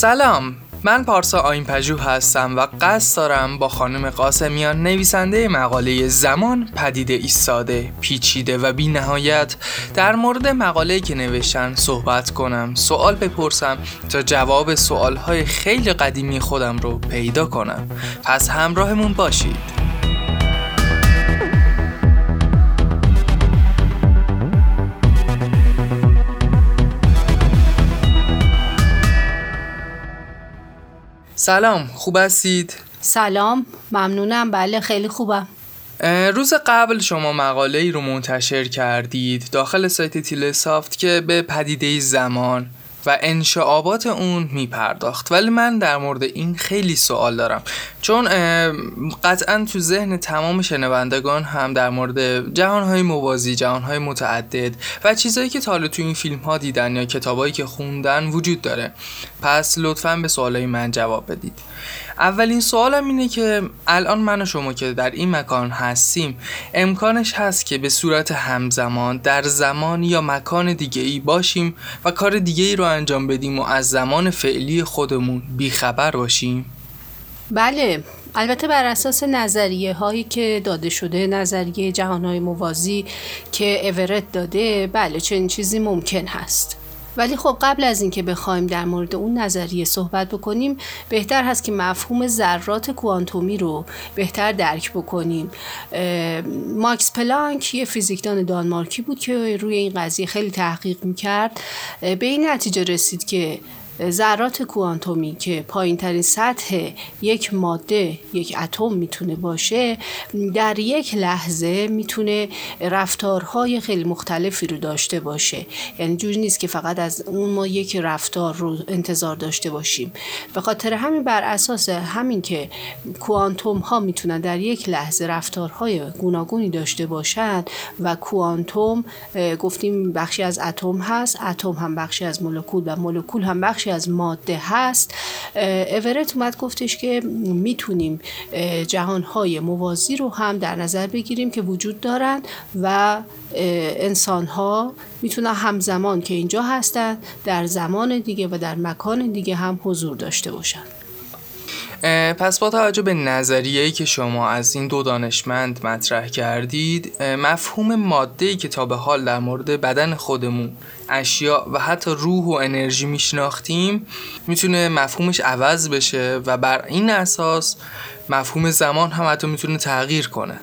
سلام. من پارسا آین پژو هستم و قصد دارم با خانم قاسمیان نویسنده مقاله زمان پدیده ایستاده پیچیده و بی نهایت در مورد مقاله که نوشتن صحبت کنم. سوال بپرسم تا جواب سوالهای خیلی قدیمی خودم رو پیدا کنم. پس همراهمون باشید. سلام خوب هستید؟ سلام ممنونم. بله خیلی خوبم. روز قبل شما مقاله ای رو منتشر کردید داخل سایت تیل سافت که به پدیده زمان. و انشعابات اون میپرداخت. ولی من در مورد این خیلی سوال دارم. چون قطعا تو ذهن تمام شنوندگان هم در مورد جهانهای موازی جهانهای متعدد و چیزهایی که تا تو این فیلم ها دیدن یا کتابایی که خوندن وجود داره. پس لطفا به سوالای من جواب بدید. اولین سوالم اینه که الان من و شما که در این مکان هستیم امکانش هست که به صورت همزمان در زمان یا مکان دیگه ای باشیم و کار دیگه ای رو انجام بدیم و از زمان فعلی خودمون بیخبر باشیم؟ بله البته بر اساس نظریه هایی که داده شده نظریه جهان های موازی که اورت داده بله چنین چیزی ممکن هست. ولی خب قبل از اینکه بخوایم در مورد اون نظریه صحبت بکنیم بهتر هست که مفهوم ذرات کوانتومی رو بهتر درک بکنیم. ماکس پلانک یه فیزیکدان دانمارکی بود که روی این قضیه خیلی تحقیق می‌کرد. به این نتیجه رسید که ذرات کوانتومی که پایین ترین سطح یک ماده یک اتم می‌تونه باشه در یک لحظه می‌تونه رفتارهای خیلی مختلفی رو داشته باشه. یعنی جوری نیست که فقط از اون ما یک رفتار رو انتظار داشته باشیم. به خاطر همین بر اساس همین که کوانتوم ها می‌تونن در یک لحظه رفتارهای گوناگونی داشته باشند و کوانتوم گفتیم بخشی از اتم هست اتم هم بخشی از مولکول و مولکول هم بخشی از ماده هست. اورت اومد گفتش که می‌تونیم جهانهای موازی رو هم در نظر بگیریم که وجود دارن و انسان ها می‌تونن همزمان که اینجا هستن در زمان دیگه و در مکان دیگه هم حضور داشته باشن. پس با توجه به نظریه‌ای که شما از این دو دانشمند مطرح کردید مفهوم ماده که تا به حال در مورد بدن خودمون اشیا و حتی روح و انرژی میشناختیم می‌تونه مفهومش عوض بشه و بر این اساس مفهوم زمان هم حتی می‌تونه تغییر کنه.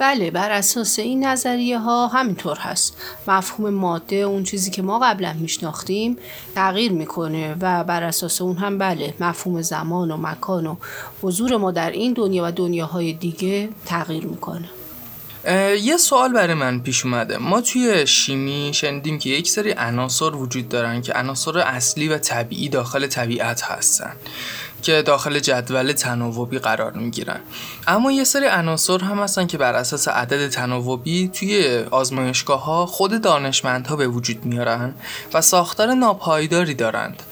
بله بر اساس این نظریه ها همینطور هست. مفهوم ماده اون چیزی که ما قبلا میشناختیم تغییر می‌کنه و بر اساس اون هم بله مفهوم زمان و مکان و حضور ما در این دنیا و دنیاهای دیگه تغییر می‌کنه. یه سوال برای من پیش اومده. ما توی شیمی شنیدیم که یک سری عناصر وجود دارن که عناصر اصلی و طبیعی داخل طبیعت هستن. که داخل جدول تناوبی قرار می‌گیرن. اما یه سری عناصر هم هستن که بر اساس عدد تناوبی توی آزمایشگاه ها خود دانشمندها به وجود میارن و ساختار ناپایداری دارند.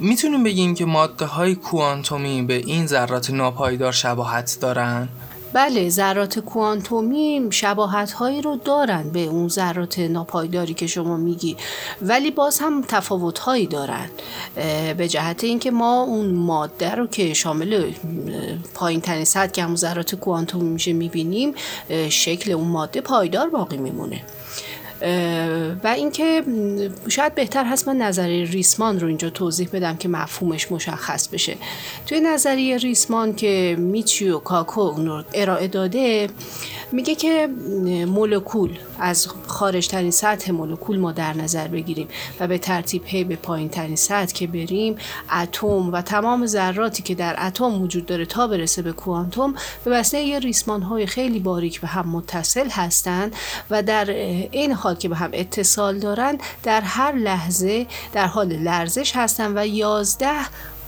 می‌تونیم بگیم که ماده های کوانتومی به این ذرات ناپایدار شباهت دارن؟ بله ذرات کوانتومی شباهت هایی رو دارن به اون ذرات ناپایداری که شما میگی ولی باز هم تفاوت هایی دارن به جهت اینکه ما اون ماده رو که شامل پایین ترین سطح که ذرات کوانتومی میشه می‌بینیم شکل اون ماده پایدار باقی میمونه. و اینکه شاید بهتر هست من نظریه ریسمان رو اینجا توضیح بدم که مفهومش مشخص بشه. توی نظریه ریسمان که میچیو کاکو ارائه داده میگه که مولکول از خارج ترین سطح مولکول ما در نظر بگیریم و به ترتیب هی به پایین ترین سطح که بریم اتم و تمام ذراتی که در اتم وجود داره تا برسه به کوانتوم به وسیله یه ریسمان های خیلی باریک به هم متصل هستند و در این حال که به هم اتصال دارن در هر لحظه در حال لرزش هستن و یازده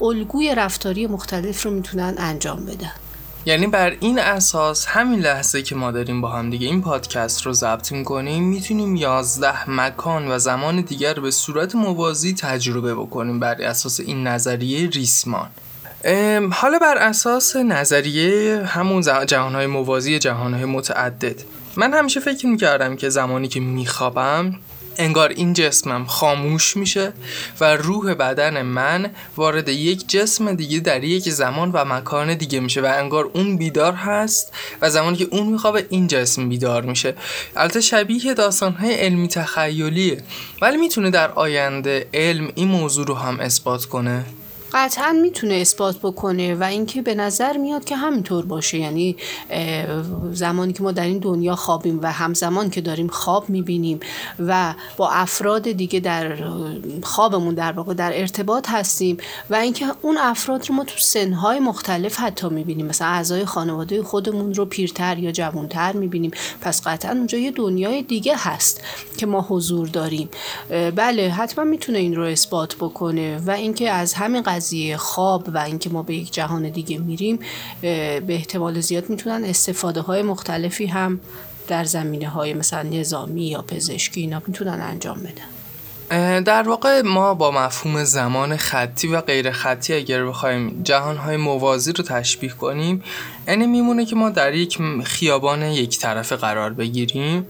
الگوی رفتاری مختلف رو می‌تونن انجام بدن. یعنی بر این اساس همین لحظه که ما داریم با هم دیگه این پادکست رو ضبط می‌کنیم می‌تونیم یازده مکان و زمان دیگر به صورت موازی تجربه بکنیم بر اساس این نظریه ریسمان. حالا بر اساس نظریه همون جهانهای موازی جهانهای متعدد. من همیشه فکر می‌کردم که زمانی که میخوابم انگار این جسمم خاموش میشه و روح بدن من وارد یک جسم دیگه در یک زمان و مکان دیگه میشه و انگار اون بیدار هست و زمانی که اون میخوابه این جسم بیدار میشه. البته شبیه داستانهای علمی تخیلیه ولی می‌تونه در آینده علم این موضوع رو هم اثبات کنه. قطعا می‌تونه اثبات بکنه و اینکه به نظر میاد که همینطور باشه. یعنی زمانی که ما در این دنیا خوابیم و همزمان که داریم خواب می‌بینیم و با افراد دیگه در خوابمون در واقع در ارتباط هستیم و اینکه اون افراد رو ما تو سنهای مختلف حتی می‌بینیم. مثلا اعضای خانواده خودمون رو پیرتر یا جوانتر می‌بینیم. پس قطعا اونجا یه دنیای دیگه هست که ما حضور داریم. بله حتما می‌تونه این رو اثبات بکنه و اینکه از همین قضیه خواب و اینکه ما به یک جهان دیگه میریم به احتمال زیاد می‌تونن استفاده های مختلفی هم در زمینه های مثلا نظامی یا پزشکی اینا می‌تونن انجام بدن. در واقع ما با مفهوم زمان خطی و غیر خطی اگر بخوایم جهانهای موازی رو تشبیه کنیم یعنی میمونه که ما در یک خیابان یک طرفه قرار بگیریم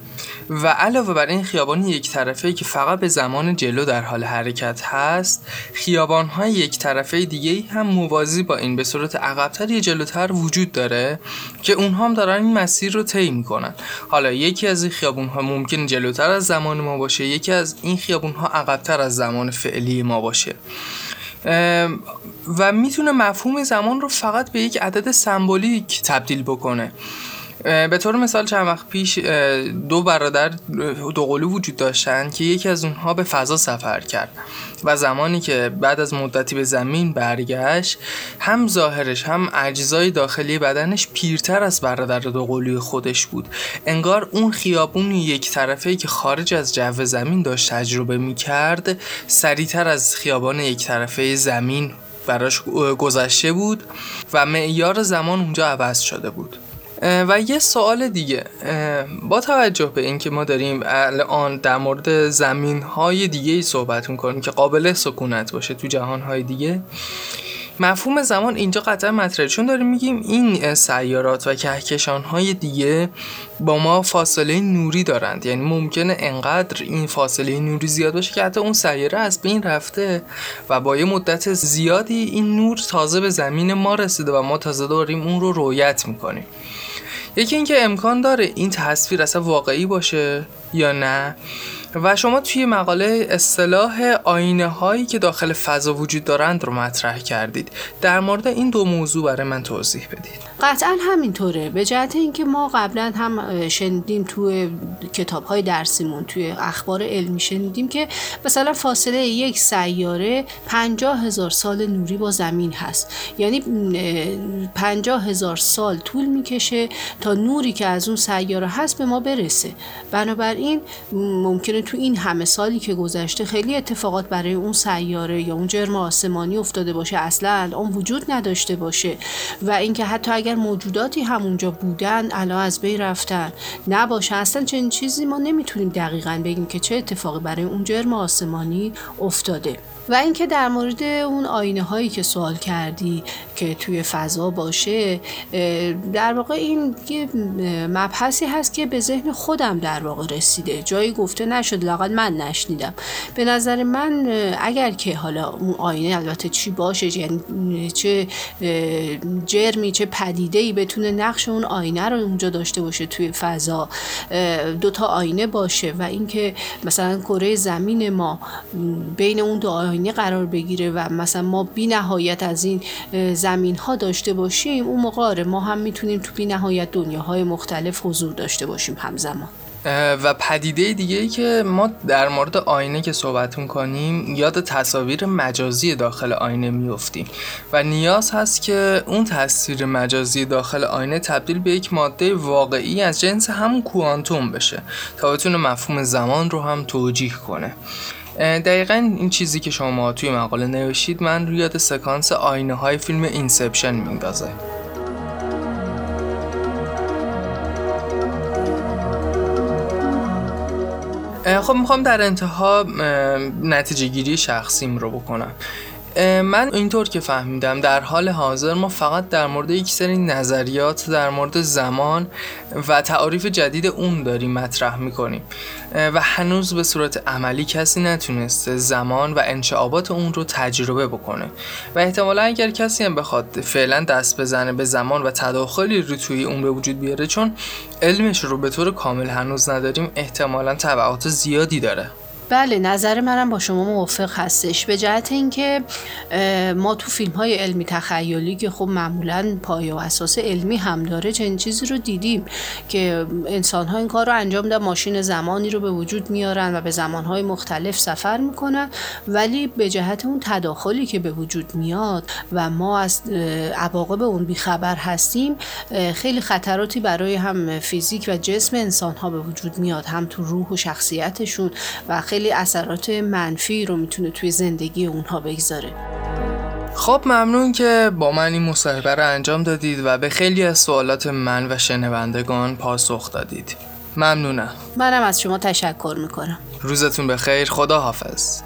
و علاوه بر این خیابان یک طرفه که فقط به زمان جلو در حال حرکت هست خیابان های یک طرفه دیگه هم موازی با این به صورت عقبتر یا جلوتر وجود داره که اونها هم دارن این مسیر رو طی می‌کنن. حالا یکی از این خیابون ها ممکن جلوتر از زمان ما باشه یکی از این خیابون ها عقبتر از زمان فعلی ما باشه. و می‌تونه مفهوم زمان رو فقط به یک عدد سمبولیک تبدیل بکنه. به طور مثال چند وقت پیش دو برادر دو قلو وجود داشتن که یکی از اونها به فضا سفر کرد و زمانی که بعد از مدتی به زمین برگشت هم ظاهرش هم اجزای داخلی بدنش پیرتر از برادر دو قلوی خودش بود. انگار اون خیابون یک طرفه که خارج از جو زمین داشت تجربه می کرد سریعتر از خیابان یک طرفه زمین براش گذشته بود و معیار زمان اونجا عوض شده بود. و یه سوال دیگه. با توجه به اینکه ما داریم الان در مورد زمین های دیگه ای صحبت می‌کنیم که قابل سکونت باشه تو جهان های دیگه مفهوم زمان اینجا قطعا مطرحه چون داریم میگیم این سیارات و کهکشان های دیگه با ما فاصله نوری دارند. یعنی ممکنه انقدر این فاصله نوری زیاد باشه که حتی اون سیاره از بین رفته و با یه مدت زیادی این نور تازه به زمین ما رسیده و ما تازه داریم اون رو رویت می‌کنیم. یکی اینکه امکان داره این تصویر اصلا واقعی باشه یا نه. و شما توی مقاله اصطلاح آینه هایی که داخل فضا وجود دارند رو مطرح کردید. در مورد این دو موضوع برای من توضیح بدید. قطعا همینطوره. به جهت اینکه ما قبلا هم شنیدیم توی کتاب های درسیمون توی اخبار علمی شنیدیم که مثلا فاصله یک سیاره پنجاه هزار سال نوری با زمین هست. یعنی پنجاه هزار سال طول می‌کشه تا نوری که از اون سیاره هست به ما برسه. بنابراین ممکنه تو این همه سالی که گذشته خیلی اتفاقات برای اون سیاره یا اون جرم آسمانی افتاده باشه اصلا اون وجود نداشته باشه و اینکه حتی اگر موجوداتی همونجا بودن الان از بین رفتن نباشه اصلا چنین چیزی ما نمی‌تونیم دقیقا بگیم که چه اتفاقی برای اون جرم آسمانی افتاده. و اینکه در مورد اون آینه هایی که سوال کردی که توی فضا باشه در واقع این یه مبحثی هست که به ذهن خودم در واقع رسیده. جایی گفته نشد لاقل من نشنیدم. به نظر من اگر که حالا اون آینه البته چی باشه یعنی چه جرمی چه پدیده ای بتونه نقش اون آینه رو اونجا داشته باشه توی فضا دوتا آینه باشه و اینکه مثلا کره زمین ما بین اون دو آینه قرار بگیره و مثلا ما بی نهایت از این زمین ها داشته باشیم اون موقع آره، ما هم می‌تونیم تو بی نهایت دنیاهای مختلف حضور داشته باشیم همزمان. و پدیده دیگه ای که ما در مورد آینه که صحبت می‌کنیم یاد تصاویر مجازی داخل آینه میفتیم و نیاز هست که اون تصویر مجازی داخل آینه تبدیل به یک ماده واقعی از جنس همون کوانتوم بشه تا بتونه مفهوم زمان رو هم توجیه کنه. دقیقا این چیزی که شما توی مقاله نوشتید من رو یاد سکانس آینه های فیلم Inception میندازه خب می‌خوام در انتها نتیجه گیری شخصیم رو بکنم. من اینطور که فهمیدم در حال حاضر ما فقط در مورد یک سری نظریات در مورد زمان و تعاریف جدید اون داریم مطرح می‌کنیم. و هنوز به صورت عملی کسی نتونسته زمان و انشعابات اون رو تجربه بکنه. و احتمالا اگر کسی هم بخواد فعلا دست بزنه به زمان و تداخلی رو توی اون به وجود بیاره چون علمش رو به طور کامل هنوز نداریم احتمالا تبعات زیادی داره. بله نظر منم با شما موافق هستش. به جهت اینکه ما تو فیلم های علمی تخیلی که خب معمولا پایه و اساس علمی هم داره چنین چیزی رو دیدیم که انسان ها این کار رو انجام دادن ماشین زمانی رو به وجود میارن و به زمان های مختلف سفر می‌کنن. ولی به جهت اون تداخلی که به وجود میاد و ما از عواقب اون بیخبر هستیم خیلی خطراتی برای هم فیزیک و جسم انسان ها به وجود میاد هم تو روح و شخصیتشون و خیلی خیلی اثرات منفی رو می‌تونه توی زندگی اونها بگذاره. خب ممنون که با من این مصاحبه رو انجام دادید و به خیلی از سوالات من و شنوندگان پاسخ دادید. ممنونم. منم از شما تشکر می‌کنم. روزتون بخیر. خدا حافظ